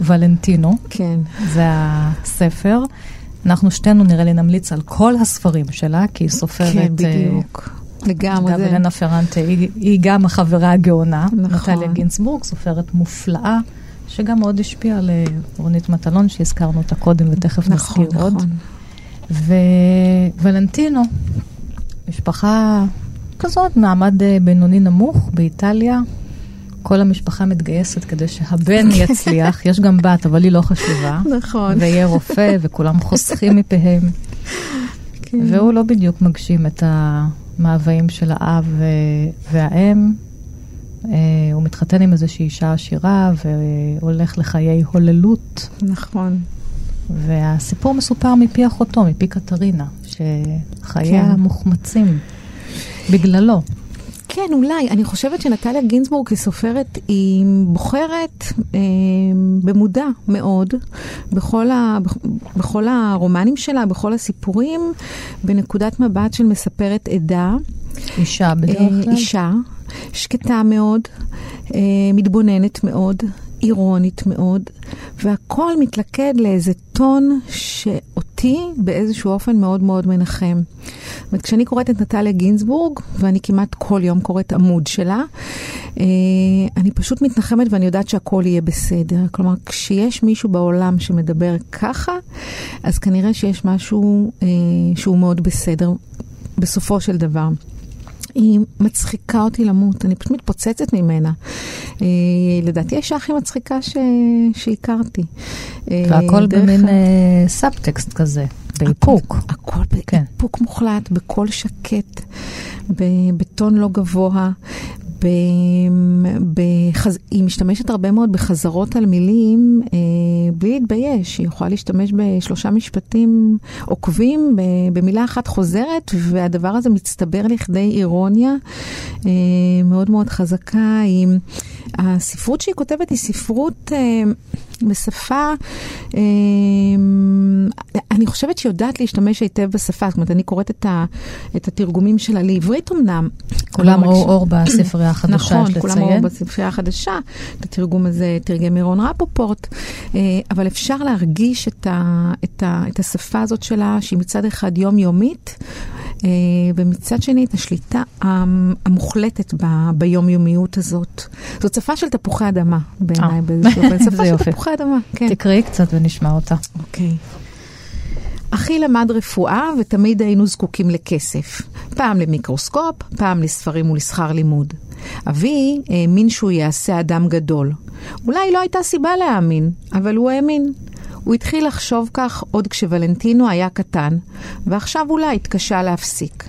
ולנטינו. כן. זה הספר. אנחנו שתינו נראה לי נמליץ על כל הספרים שלה, כי היא סופרת... כן, בדיוק. לגמרי. אגב, אלנה פרנטה, היא, היא גם החברה הגאונה. נכון. נטליה גינסבורג, סופרת מופלאה, שגם מאוד השפיעה על רונית מטלון, שהזכרנו אותה קודם ותכף נכון, נזכיר נכון. עוד. וולנטינו, משפחה כזאת, מעמד אה, בינוני נמוך באיטליה. כל המשפחה מתגייסת כדי שהבן יצליח, יש גם בת, אבל היא לא חשובה. נכון. ויהיה רופא, וכולם חוסכים מפיהם. כן. והוא לא בדיוק מגשים את המאוויים של האב והאם. Uh, הוא מתחתן עם איזושהי אישה עשירה והולך לחיי הוללות. נכון. והסיפור מסופר מפי אחותו, מפי קטרינה, שחייה כן. מוחמצים בגללו. כן, אולי. אני חושבת שנטליה גינזבורג כסופרת, היא בוחרת אה, במודע מאוד בכל, ה, בכל הרומנים שלה, בכל הסיפורים, בנקודת מבט של מספרת עדה. אישה בדרך אה, כלל. אישה, שקטה מאוד, אה, מתבוננת מאוד, אירונית מאוד, והכל מתלכד לאיזה טון שאותי באיזשהו אופן מאוד מאוד מנחם. זאת אומרת, כשאני קוראת את נטליה גינזבורג, ואני כמעט כל יום קוראת עמוד שלה, אה, אני פשוט מתנחמת ואני יודעת שהכל יהיה בסדר. כלומר, כשיש מישהו בעולם שמדבר ככה, אז כנראה שיש משהו אה, שהוא מאוד בסדר בסופו של דבר. היא מצחיקה אותי למות, אני פשוט מתפוצצת ממנה. אה, לדעתי האישה הכי מצחיקה ש... שהכרתי. אה, והכל במין אה, סאבטקסט כזה, באיפוק. הכל כן. באיפוק מוחלט, בקול שקט, בטון לא גבוה, בחז... היא משתמשת הרבה מאוד בחזרות על מילים אה, בלי להתבייש. היא יכולה להשתמש בשלושה משפטים עוקבים במילה אחת חוזרת, והדבר הזה מצטבר לכדי אירוניה אה, מאוד מאוד חזקה. היא... הספרות שהיא כותבת היא ספרות אה, בשפה אה, אני חושבת שהיא יודעת להשתמש היטב בשפה, זאת אומרת, אני קוראת את, ה, את התרגומים שלה לעברית אמנם. כולם ראו אור בספרייה החדשה, נכון, יש לציין. נכון, כולם ראו בספרייה החדשה. את התרגום הזה תרגם מירון רפופורט, אה, אבל אפשר להרגיש את, ה, את, ה, את השפה הזאת שלה, שהיא מצד אחד יומיומית, ומצד שני את השליטה המוחלטת ביומיומיות הזאת. זאת שפה של תפוחי אדמה בעיניי באיזשהו אופן. שפה של תפוחי אדמה, כן. תקראי קצת ונשמע אותה. אוקיי. אחי למד רפואה ותמיד היינו זקוקים לכסף. פעם למיקרוסקופ, פעם לספרים ולשכר לימוד. אבי האמין שהוא יעשה אדם גדול. אולי לא הייתה סיבה להאמין, אבל הוא האמין. הוא התחיל לחשוב כך עוד כשוולנטינו היה קטן, ועכשיו אולי התקשה להפסיק.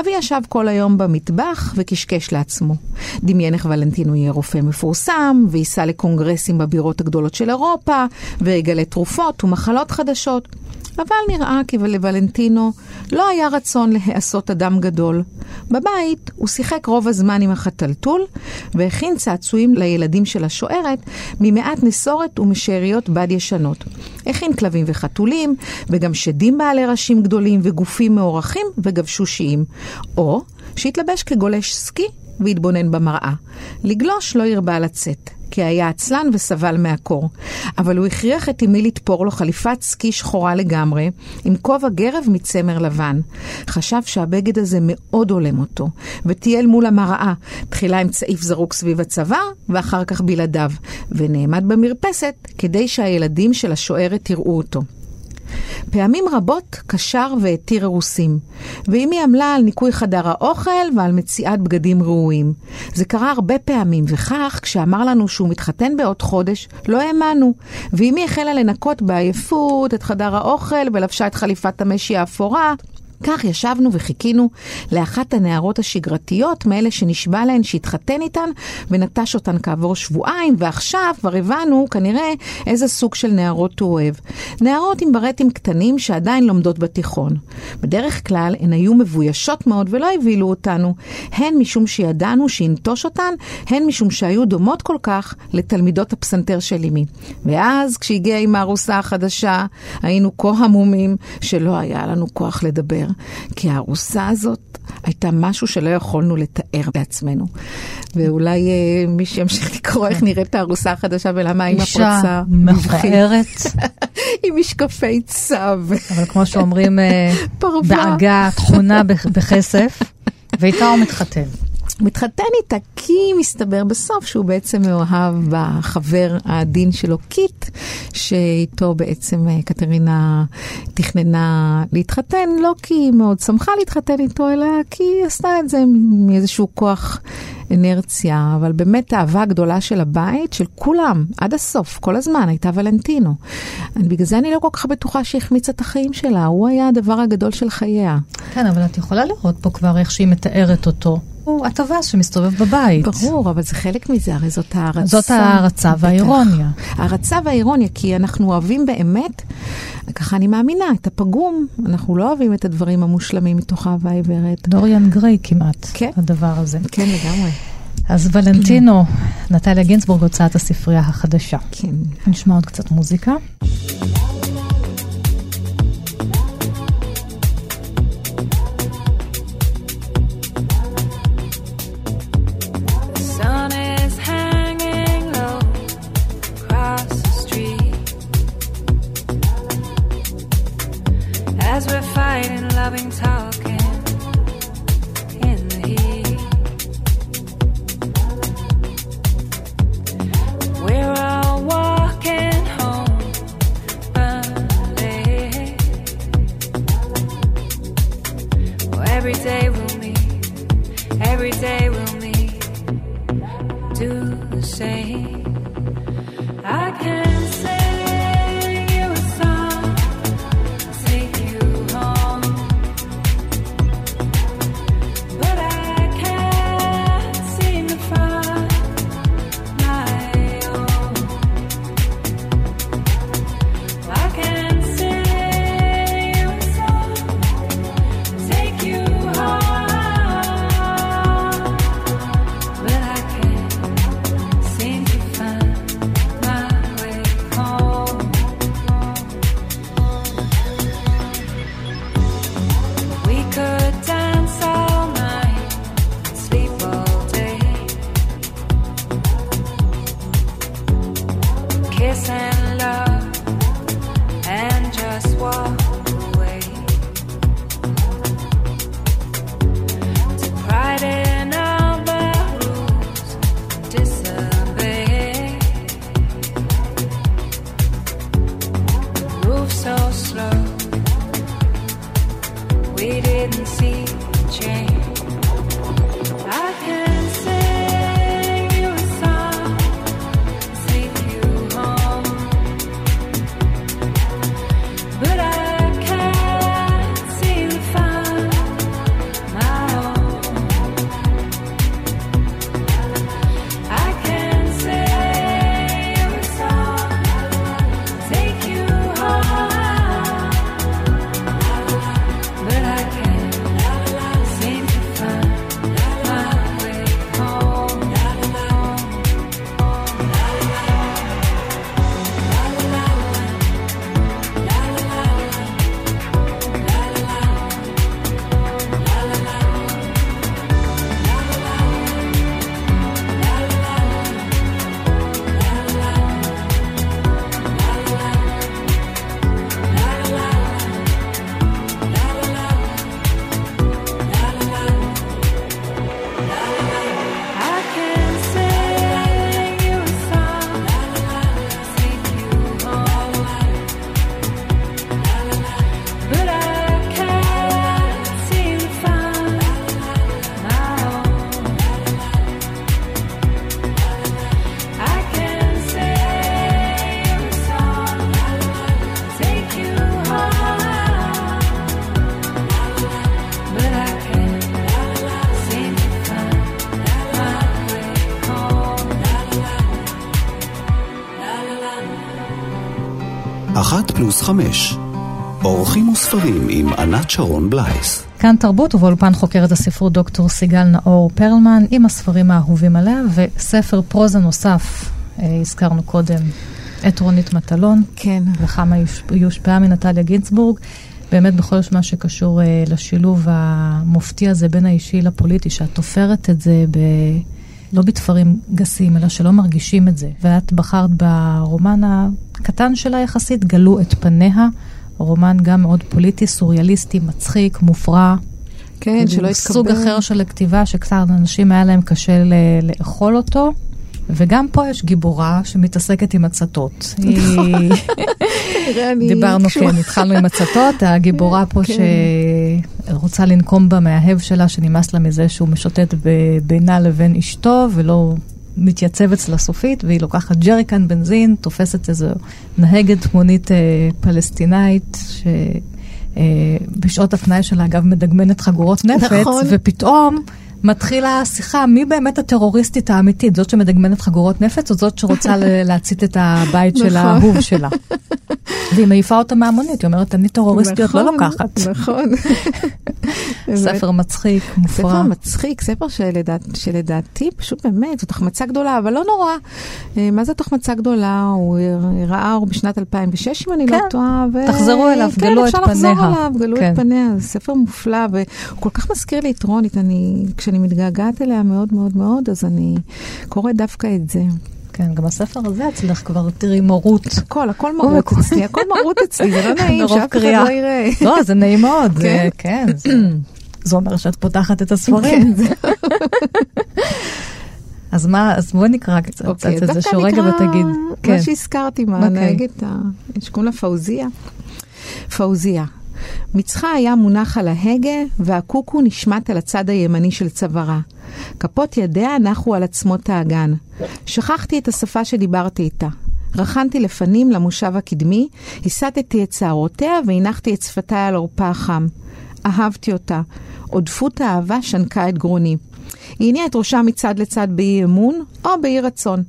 אבי ישב כל היום במטבח וקשקש לעצמו. דמיין איך ולנטינו יהיה רופא מפורסם, וייסע לקונגרסים בבירות הגדולות של אירופה, ויגלה תרופות ומחלות חדשות. אבל נראה כי לוולנטינו לא היה רצון להיעשות אדם גדול. בבית הוא שיחק רוב הזמן עם החתלתול, והכין צעצועים לילדים של השוערת ממעט נסורת ומשאריות בד ישנות. הכין כלבים וחתולים, וגם שדים בעלי ראשים גדולים וגופים מאורחים וגבשושיים. או שהתלבש כגולש סקי והתבונן במראה. לגלוש לא הרבה לצאת. כי היה עצלן וסבל מהקור. אבל הוא הכריח את אמי לתפור לו חליפת סקי שחורה לגמרי, עם כובע גרב מצמר לבן. חשב שהבגד הזה מאוד הולם אותו, וטייל מול המראה, תחילה עם צעיף זרוק סביב הצוואר, ואחר כך בלעדיו, ונעמד במרפסת כדי שהילדים של השוערת יראו אותו. פעמים רבות קשר והתיר אירוסים, ואמי עמלה על ניקוי חדר האוכל ועל מציאת בגדים ראויים. זה קרה הרבה פעמים, וכך, כשאמר לנו שהוא מתחתן בעוד חודש, לא האמנו, ואמי החלה לנקות בעייפות את חדר האוכל ולבשה את חליפת המשי האפורה. כך ישבנו וחיכינו לאחת הנערות השגרתיות, מאלה שנשבע להן שהתחתן איתן ונטש אותן כעבור שבועיים, ועכשיו כבר הבנו כנראה איזה סוג של נערות הוא אוהב. נערות עם ברטים קטנים שעדיין לומדות בתיכון. בדרך כלל הן היו מבוישות מאוד ולא הבהילו אותנו, הן משום שידענו שינטוש אותן, הן משום שהיו דומות כל כך לתלמידות הפסנתר של אמי. ואז כשהגיעה עם הארוסה החדשה, היינו כה המומים שלא היה לנו כוח לדבר. כי הארוסה הזאת הייתה משהו שלא יכולנו לתאר לעצמנו. ואולי אה, מי שימשיך לקרוא איך נראית הארוסה החדשה ולמה האמא פרוצה. אישה מכוערת. עם משקפי צב. אבל כמו שאומרים, אה, בעגה תכונה בכסף, ואיתה הוא מתחתן. מתחתן איתה כי מסתבר בסוף שהוא בעצם מאוהב בחבר העדין שלו, קיט, שאיתו בעצם אה, קטרינה תכננה להתחתן, לא כי היא מאוד שמחה להתחתן איתו, אלא כי היא עשתה את זה מאיזשהו כוח אנרציה, אבל באמת האהבה הגדולה של הבית, של כולם, עד הסוף, כל הזמן, הייתה ולנטינו. בגלל זה אני לא כל כך בטוחה שהחמיצה את החיים שלה, הוא היה הדבר הגדול של חייה. כן, אבל את יכולה לראות פה כבר איך שהיא מתארת אותו. הוא הטווס שמסתובב בבית. ברור, אבל זה חלק מזה, הרי זאת הערצה. זאת הערצה והאירוניה. הערצה והאירוניה, כי אנחנו אוהבים באמת, ככה אני מאמינה, את הפגום. אנחנו לא אוהבים את הדברים המושלמים מתוך אהבה עיוורת. דוריאן גריי כמעט, כן. הדבר הזה. כן, לגמרי. אז ולנטינו, נטליה גינצבורג, הוצאת הספרייה החדשה. כן. נשמע עוד קצת מוזיקה. אחת פלוס חמש. אורחים וספרים עם ענת שרון בלייס. כאן תרבות ובאולפן חוקרת הספרות דוקטור סיגל נאור פרלמן עם הספרים האהובים עליה וספר פרוזה נוסף, אה, הזכרנו קודם, את רונית מטלון. כן. וכמה יושפעה מנטליה גינצבורג. באמת בכל מה שקשור אה, לשילוב המופתי הזה בין האישי לפוליטי, שאת תופרת את זה ב... לא בתפרים גסים, אלא שלא מרגישים את זה. ואת בחרת ברומן הקטן שלה יחסית, גלו את פניה. רומן גם מאוד פוליטי, סוריאליסטי, מצחיק, מופרע. כן, שלא התקבל. סוג אחר של הכתיבה שקצת אנשים היה להם קשה לאכול אותו. וגם פה יש גיבורה שמתעסקת עם הצתות. נכון. דיברנו, כן, התחלנו עם הצתות, הגיבורה פה כן. שרוצה לנקום במאהב שלה, שנמאס לה מזה שהוא משוטט בינה לבין אשתו, ולא מתייצב אצלה סופית, והיא לוקחת ג'ריקן בנזין, תופסת איזו נהגת מונית אה, פלסטינאית, ש... אה, בשעות הפנאי שלה, אגב, מדגמנת חגורות נפץ, נכון. ופתאום מתחילה השיחה, מי באמת הטרוריסטית האמיתית? זאת שמדגמנת חגורות נפץ, או זאת שרוצה להצית את הבית של נכון. האהוב שלה? והיא מעיפה אותה מהמונית, היא אומרת, אני טרוריסטיות לא נכון, לוקחת. נכון. ספר מצחיק, ספר מופרע. מצחיק, ספר שלדעת, שלדעתי פשוט באמת, זאת החמצה גדולה, אבל לא נורא. אה, מה זאת החמצה גדולה? הוא ראה אור בשנת 2006, אם אני לא כן, טועה. תחזרו אליו, כן, גלו את אפשר לחזור פניה. עליו, גלו כן. את פניה, זה ספר מופלא, והוא כל כך מזכיר לי את רונית, אני, כשאני מתגעגעת אליה מאוד מאוד מאוד, אז אני קוראת דווקא את זה. כן, גם הספר הזה אצלך כבר, תראי, מורות. הכל, הכל מרוט אצלי, הכל מרוט אצלי, זה לא נעים שאף אחד. לא יראה. לא, זה נעים מאוד. כן? כן, זה- אומר שאת פותחת את הספרים. כן, אז מה, אז בואי נקרא קצת אוקיי, דווקא איזשהו רגע ותגיד. כן. מה שהזכרתי מהנהגת, ה- שקוראים לה פאוזיה. פאוזיה. מצחה היה מונח על ההגה, והקוקו נשמט על הצד הימני של צווארה. כפות ידיה נחו על עצמות האגן. שכחתי את השפה שדיברתי איתה. רכנתי לפנים למושב הקדמי, הסטתי את שערותיה והנחתי את שפתיי על עורפה החם. אהבתי אותה. עודפות האהבה שנקה את גרוני. היא הניעה את ראשה מצד לצד באי אמון או באי רצון.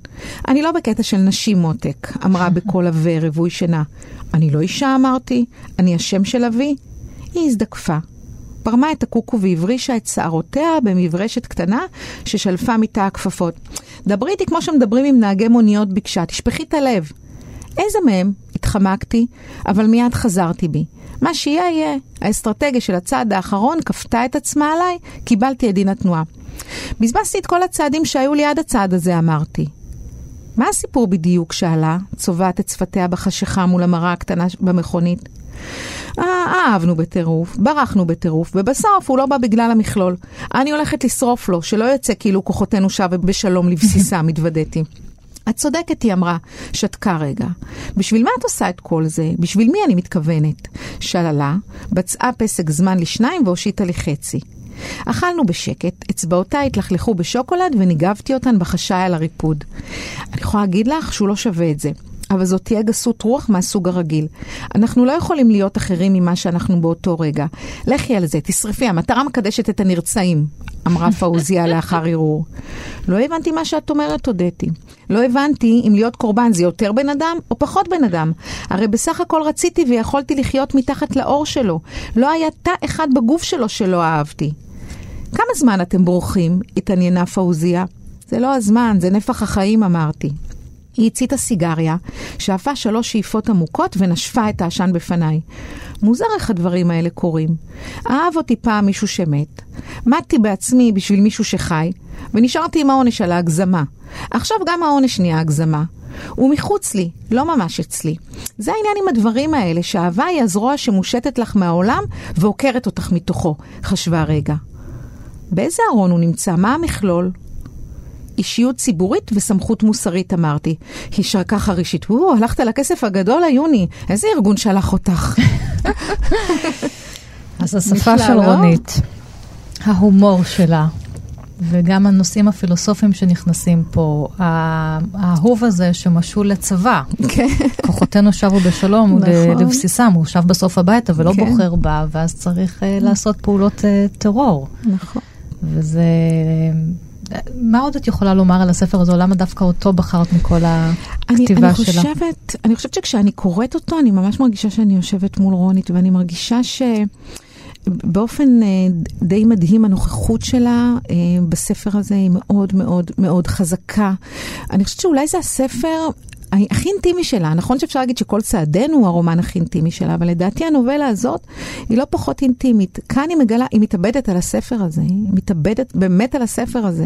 אני לא בקטע של נשים מותק, אמרה בקול עבה רווי שינה. אני לא אישה, אמרתי, אני השם של אבי. היא הזדקפה. פרמה את הקוקו והברישה את שערותיה במברשת קטנה ששלפה מתא הכפפות. דברי איתי כמו שמדברים עם נהגי מוניות ביקשה, תשפכי את הלב. איזה מהם? התחמקתי, אבל מיד חזרתי בי. מה שיהיה יהיה. האסטרטגיה של הצעד האחרון כפתה את עצמה עליי, קיבלתי את דין התנועה. בזבזתי את כל הצעדים שהיו לי עד הצעד הזה, אמרתי. מה הסיפור בדיוק? שאלה, צובעת את שפתיה בחשיכה מול המראה הקטנה במכונית. אה, אהבנו בטירוף, ברחנו בטירוף, ובסוף הוא לא בא בגלל המכלול. אני הולכת לשרוף לו, שלא יצא כאילו כוחותינו שבו בשלום לבסיסה, מתוודעתי. את צודקת, היא אמרה, שתקה רגע. בשביל מה את עושה את כל זה? בשביל מי אני מתכוונת? שללה, בצעה פסק זמן לשניים והושיטה לי חצי. אכלנו בשקט, אצבעותיי התלכלכו בשוקולד וניגבתי אותן בחשאי על הריפוד. אני יכולה להגיד לך שהוא לא שווה את זה. אבל זאת תהיה גסות רוח מהסוג הרגיל. אנחנו לא יכולים להיות אחרים ממה שאנחנו באותו רגע. לכי על זה, תשרפי, המטרה מקדשת את הנרצעים, אמרה פאוזיה לאחר ערעור. לא הבנתי מה שאת אומרת, הודיתי. לא הבנתי אם להיות קורבן זה יותר בן אדם או פחות בן אדם. הרי בסך הכל רציתי ויכולתי לחיות מתחת לאור שלו. לא היה תא אחד בגוף שלו שלא אהבתי. כמה זמן אתם בורחים? התעניינה פאוזיה. זה לא הזמן, זה נפח החיים, אמרתי. היא הציתה סיגריה, שאפה שלוש שאיפות עמוקות ונשפה את העשן בפניי. מוזר איך הדברים האלה קורים. אהב אותי פעם מישהו שמת, מתתי בעצמי בשביל מישהו שחי, ונשארתי עם העונש על ההגזמה. עכשיו גם העונש נהיה הגזמה. הוא מחוץ לי, לא ממש אצלי. זה העניין עם הדברים האלה, שאהבה היא הזרוע שמושטת לך מהעולם ועוקרת אותך מתוכו, חשבה רגע. באיזה ארון הוא נמצא? מה המכלול? אישיות ציבורית וסמכות מוסרית, אמרתי. היא שרקה חרישית. או, הלכת לכסף הגדול, היוני. איזה ארגון שלח אותך? אז השפה של לא? רונית, ההומור שלה, וגם הנושאים הפילוסופיים שנכנסים פה, האהוב הזה שמשול לצבא. כן. כוחותינו שבו בשלום נכון. לבסיסם, הוא שב בסוף הביתה ולא כן. בוחר בה, ואז צריך אה, לעשות פעולות אה, טרור. נכון. וזה מה עוד את יכולה לומר על הספר הזה, למה דווקא אותו בחרת מכל אני, הכתיבה אני שלה? חושבת, אני חושבת שכשאני קוראת אותו, אני ממש מרגישה שאני יושבת מול רונית, ואני מרגישה ש... באופן אה, די מדהים הנוכחות שלה אה, בספר הזה היא מאוד מאוד מאוד חזקה. אני חושבת שאולי זה הספר הכי אינטימי שלה. נכון שאפשר להגיד שכל צעדינו הוא הרומן הכי אינטימי שלה, אבל לדעתי הנובלה הזאת היא לא פחות אינטימית. כאן היא מגלה, היא מתאבדת על הספר הזה, היא מתאבדת באמת על הספר הזה.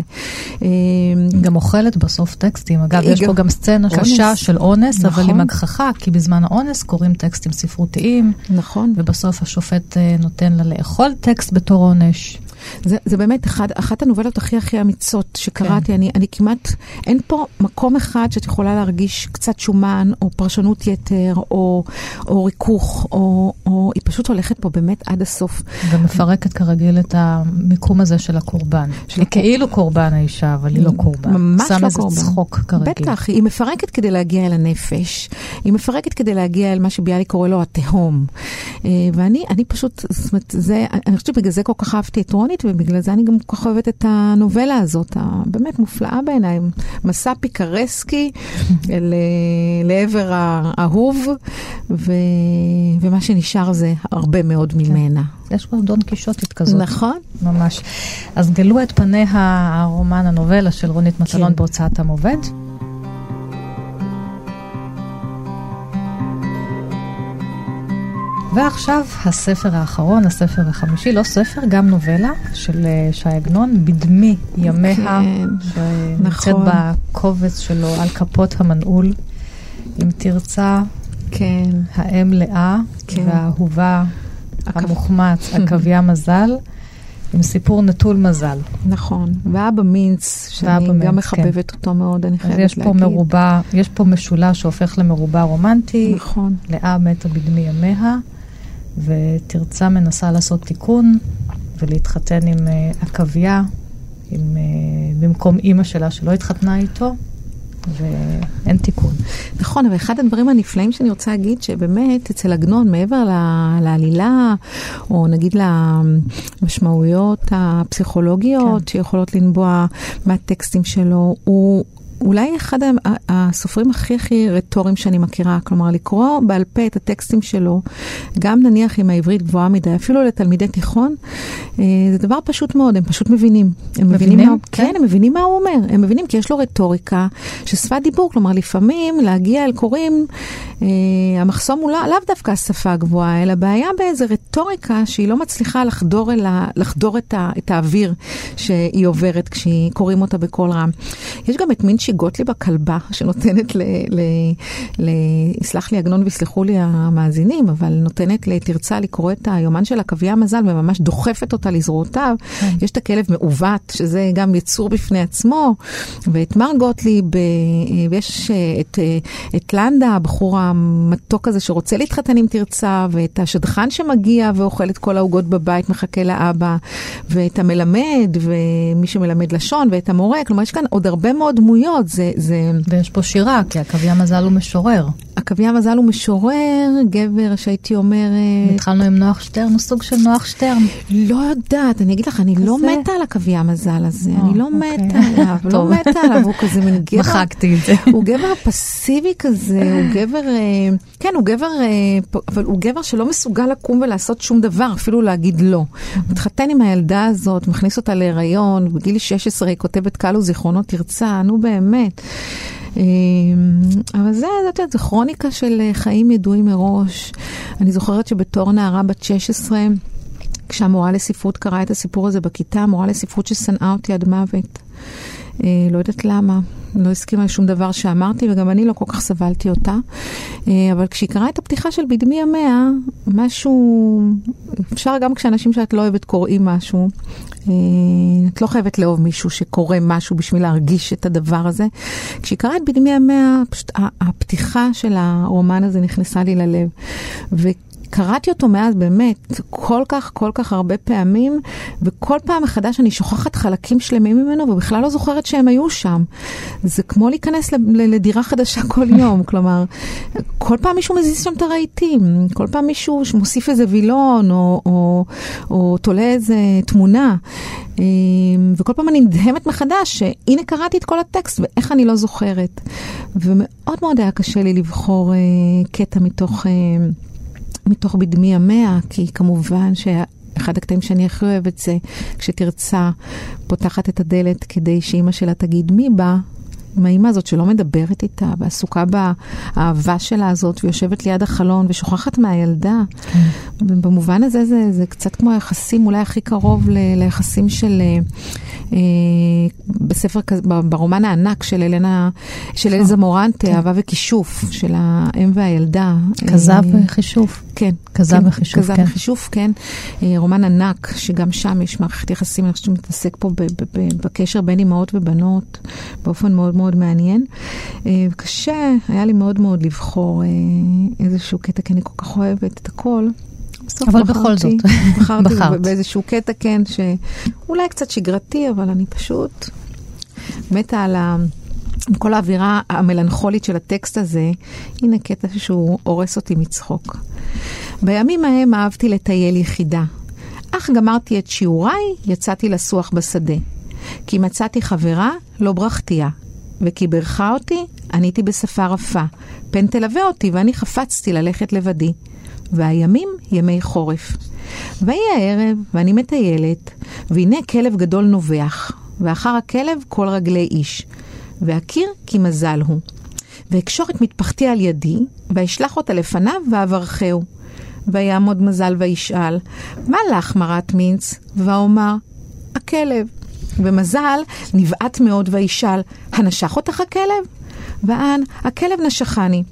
היא גם אוכלת בסוף טקסטים. אגב, יש גם... פה גם סצנה אונס. קשה של אונס, נכון. אבל עם הגחכה, כי בזמן האונס קוראים טקסטים ספרותיים. נכון. ובסוף השופט אה, נותן לה לאכול טקסט בתור עונש. זה, זה באמת אחד, אחת הנובלות הכי הכי אמיצות שקראתי. כן. אני, אני כמעט, אין פה מקום אחד שאת יכולה להרגיש קצת שומן, או פרשנות יתר, או, או ריכוך, או, או היא פשוט הולכת פה באמת עד הסוף. ומפרקת כרגיל את המיקום הזה של הקורבן. של היא הקור... כאילו קורבן האישה, אבל היא לא קורבן. ממש לא קורבן. שם איזה צחוק כרגיל. בטח, היא מפרקת כדי להגיע אל הנפש. היא מפרקת כדי להגיע אל מה שביאליק קורא לו התהום. אה, ואני אני פשוט, זאת אומרת, זה, אני חושבת שבגלל זה כל כך אהבתי את רוני. ציונית, ובגלל זה אני גם כל כך אוהבת את הנובלה הזאת, הבאמת מופלאה בעיניי. מסע פיקרסקי אל, לעבר האהוב, ו, ומה שנשאר זה הרבה מאוד כן. ממנה. יש כבר דון קישוטית כזאת. נכון. ממש. אז גלו את פניה הרומן, הנובלה של רונית מטלון כן. בהוצאת המובד. ועכשיו הספר האחרון, הספר החמישי, לא ספר, גם נובלה של אה, שי עגנון, בדמי ימיה, כן, שנמצאת נכון. בקובץ שלו על כפות המנעול, אם תרצה, כן. האם לאה, כן. והאהובה המוחמץ, עכביה מזל. עם סיפור נטול מזל. נכון, ואבא מינץ, שאני גם כן. מחבבת כן. אותו מאוד, אני חייבת יש להגיד. פה מרובע, יש פה משולש שהופך למרובע רומנטי. נכון. לאה מתה בדמי ימיה, ותרצה מנסה לעשות תיקון ולהתחתן עם uh, עכביה, עם, uh, במקום אימא שלה שלא התחתנה איתו. ואין תיקון. נכון, אבל אחד הדברים הנפלאים שאני רוצה להגיד, שבאמת אצל עגנון, מעבר לעלילה, או נגיד למשמעויות הפסיכולוגיות כן. שיכולות לנבוע מהטקסטים שלו, הוא... אולי אחד הסופרים הכי הכי רטוריים שאני מכירה, כלומר לקרוא בעל פה את הטקסטים שלו, גם נניח עם העברית גבוהה מדי, אפילו לתלמידי תיכון, אה, זה דבר פשוט מאוד, הם פשוט מבינים. הם מבינים? מבינים מה, כן, כן, הם מבינים מה הוא אומר, הם מבינים כי יש לו רטוריקה ששפת דיבור, כלומר לפעמים להגיע אל קוראים, אה, המחסום הוא לא, לאו דווקא השפה הגבוהה, אלא בעיה באיזה רטוריקה שהיא לא מצליחה לחדור, לה, לחדור את, ה, את האוויר שהיא עוברת כשקוראים אותה בקול רם. יש גם את מינצ'י גוטליב הכלבה, שנותנת ל... ל, ל יסלח לי עגנון ויסלחו לי המאזינים, אבל נותנת לתרצה לקרוא את היומן של עכביה מזל וממש דוחפת אותה לזרועותיו. כן. יש את הכלב מעוות, שזה גם יצור בפני עצמו, ואת מר גוטליב, אה, ויש אה, את, אה, את לנדה, הבחור המתוק הזה שרוצה להתחתן עם תרצה, ואת השדכן שמגיע ואוכל את כל העוגות בבית, מחכה לאבא, ואת המלמד, ומי שמלמד לשון, ואת המורה. כלומר, יש כאן עוד הרבה מאוד דמויות. מאוד, זה, זה... ויש פה שירה, כי עכביה מזל הוא משורר. עכביה מזל הוא משורר, גבר שהייתי אומרת... התחלנו עם נוח שטרן, הוא סוג של נוח שטרן. לא יודעת, אני אגיד לך, אני לא מתה על עכביה מזל הזה, אני לא אוקיי. מתה עליו, לא מתה עליו, הוא כזה מין גבר... מחקתי את זה. הוא גבר פסיבי כזה, הוא גבר... אה, כן, הוא גבר... אה, אבל הוא גבר שלא מסוגל לקום ולעשות שום דבר, אפילו להגיד לא. מתחתן עם הילדה הזאת, מכניס אותה להיריון, בגיל 16 היא כותבת קלו זיכרונות תרצה, נו באמת. אמ, אבל זה, את יודעת, זו כרוניקה של אה, חיים ידועים מראש. אני זוכרת שבתור נערה בת 16, כשהמורה לספרות קראה את הסיפור הזה בכיתה, המורה לספרות ששנאה אותי עד מוות. אה, לא יודעת למה, לא הסכימה לשום דבר שאמרתי, וגם אני לא כל כך סבלתי אותה. אה, אבל כשהיא קראה את הפתיחה של בדמי ימיה, משהו, אפשר גם כשאנשים שאת לא אוהבת קוראים משהו, אה, את לא חייבת לאהוב מישהו שקורא משהו בשביל להרגיש את הדבר הזה. כשהיא קראה את בדמי ימיה, פשוט הפתיחה של הרומן הזה נכנסה לי ללב. ו... קראתי אותו מאז באמת כל כך, כל כך הרבה פעמים, וכל פעם מחדש אני שוכחת חלקים שלמים ממנו, ובכלל לא זוכרת שהם היו שם. זה כמו להיכנס לדירה חדשה כל יום, כלומר, כל פעם מישהו מזיז שם את הרהיטים, כל פעם מישהו מוסיף איזה וילון, או, או, או תולה איזה תמונה. אמ, וכל פעם אני נדהמת מחדש שהנה קראתי את כל הטקסט ואיך אני לא זוכרת. ומאוד מאוד היה קשה לי לבחור אה, קטע מתוך, אה, מתוך בדמי המאה, כי כמובן שה... אחד הקטעים שאני הכי אוהבת זה כשתרצה פותחת את הדלת כדי שאימא שלה תגיד מי בא, עם האימא הזאת שלא מדברת איתה, ועסוקה באהבה שלה הזאת, ויושבת ליד החלון ושוכחת מהילדה. כן. ובמובן הזה זה, זה קצת כמו היחסים, אולי הכי קרוב ל, ליחסים של... אה, אה בספר כזה, ברומן הענק של אלנה, של אלזה מורנטה, כן. אהבה וכישוף, של האם והילדה. כזב אה, וחישוף. כן. כזב כן, וחישוף, כזב כן. וחישוף, כן. אה, רומן ענק, שגם שם יש מערכת יחסים, אני חושבת שהוא מתעסק פה בקשר בין אמהות ובנות, באופן מאוד מאוד מעניין. קשה, היה לי מאוד מאוד לבחור איזשהו קטע, כי אני כל כך אוהבת את הכל. אבל בכל זאת, בחרתי באיזשהו קטע, כן, שאולי קצת שגרתי, אבל אני פשוט מתה על ה... עם כל האווירה המלנכולית של הטקסט הזה, הנה קטע שהוא הורס אותי מצחוק. בימים ההם אהבתי לטייל יחידה, אך גמרתי את שיעוריי, יצאתי לסוח בשדה. כי מצאתי חברה, לא ברכתיה, וכי בירכה אותי, עניתי בשפה רפה. פן תלווה אותי, ואני חפצתי ללכת לבדי. והימים ימי חורף. ויהי הערב, ואני מטיילת, והנה כלב גדול נובח, ואחר הכלב כל רגלי איש, ואכיר כי מזל הוא. ואקשור את מטפחתי על ידי, ואשלח אותה לפניו, ואברכהו. ויעמוד מזל וישאל, מה לך, מרת מינץ? ואומר, הכלב. ומזל נבעט מאוד וישאל, הנשך אותך הכלב? ואן, הכלב נשכני.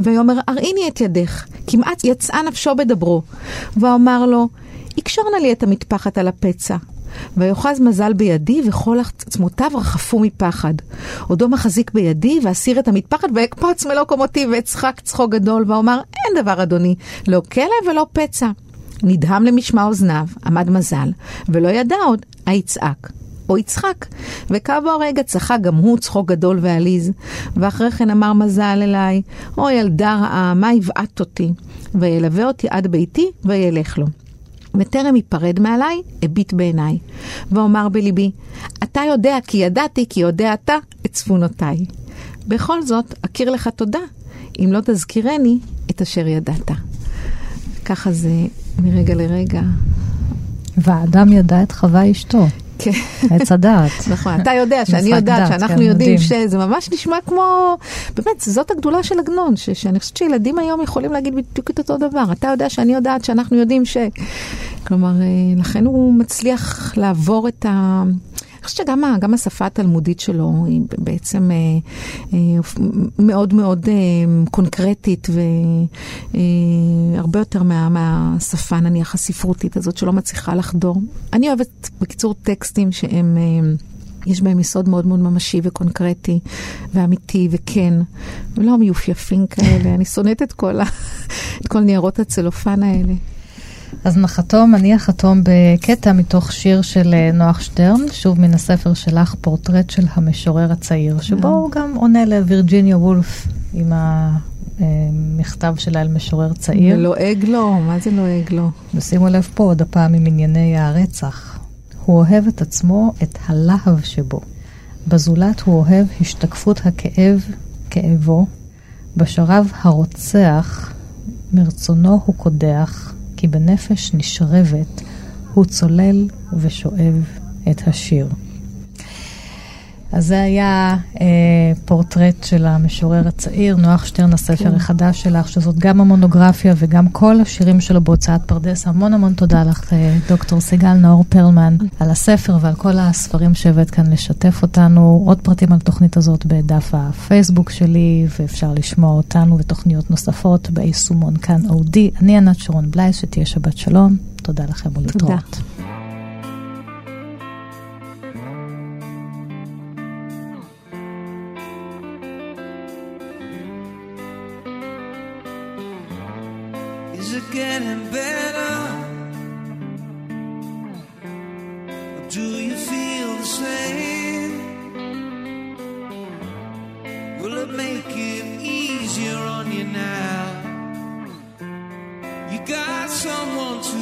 ויאמר, הראיני את ידך, כמעט יצאה נפשו בדברו. ואומר לו, יקשור נא לי את המטפחת על הפצע. ויאחז מזל בידי, וכל עצמותיו רחפו מפחד. עודו מחזיק בידי, ואסיר את המטפחת, ואקפוץ מלוא קומותי, ואצחק צחוק גדול, ואומר, אין דבר, אדוני, לא כלב ולא פצע. נדהם למשמע אוזניו, עמד מזל, ולא ידע עוד, היצעק. או יצחק. וכעבור רגע צחק גם הוא צחוק גדול ועליז. ואחרי כן אמר מזל אליי, או ילדה רעה, מה הבעט אותי? וילווה אותי עד ביתי וילך לו. וטרם ייפרד מעליי, הביט בעיניי, ואומר בליבי, אתה יודע כי ידעתי כי יודע אתה את צפונותיי. בכל זאת, אכיר לך תודה, אם לא תזכירני את אשר ידעת. ככה זה מרגע לרגע. והאדם ידע את חווה אשתו. כן. עץ הדעת. נכון, אתה יודע שאני יודעת שאנחנו כן, יודעים שזה ממש נשמע כמו, באמת, זאת הגדולה של עגנון, שאני חושבת שילדים היום יכולים להגיד בדיוק את אותו דבר. אתה יודע שאני יודעת שאנחנו יודעים ש... כלומר, אה, לכן הוא מצליח לעבור את ה... חושבת שגם השפה התלמודית שלו היא בעצם אה, אה, מאוד מאוד קונקרטית והרבה יותר מה, מהשפה נניח הספרותית הזאת שלא מצליחה לחדור. אני אוהבת בקיצור טקסטים שהם... יש בהם יסוד מאוד מאוד ממשי וקונקרטי ואמיתי וכן, ולא מיופייפים כאלה. אני שונאת את כל, ה... את כל ניירות הצלופן האלה. אז נחתום, אני אחתום בקטע מתוך שיר של אה, נוח שטרן, שוב מן הספר שלך, פורטרט של המשורר הצעיר, שבו הוא גם עונה לווירג'יניה וולף עם המכתב שלה אל משורר צעיר. ולועג לו, מה זה לועג לו? ושימו לב פה עוד הפעם עם ענייני הרצח. הוא אוהב את עצמו, את הלהב שבו. בזולת הוא אוהב השתקפות הכאב, כאבו. בשרב הרוצח, מרצונו הוא קודח. כי בנפש נשרבת הוא צולל ושואב את השיר. אז זה היה אה, פורטרט של המשורר הצעיר, נוח שטרן, הספר כן. החדש שלך, שזאת גם המונוגרפיה וגם כל השירים שלו בהוצאת פרדס. המון המון תודה לך, אה, דוקטור סיגל נאור פרלמן, על הספר ועל כל הספרים שהבאת כאן לשתף אותנו. עוד פרטים על התוכנית הזאת בדף הפייסבוק שלי, ואפשר לשמוע אותנו ותוכניות נוספות ביישומון כאן אודי. אני ענת שרון בלייס, שתהיה שבת שלום. תודה לכם ולהתראות. תודה. getting better? Or do you feel the same? Will it make it easier on you now? You got someone to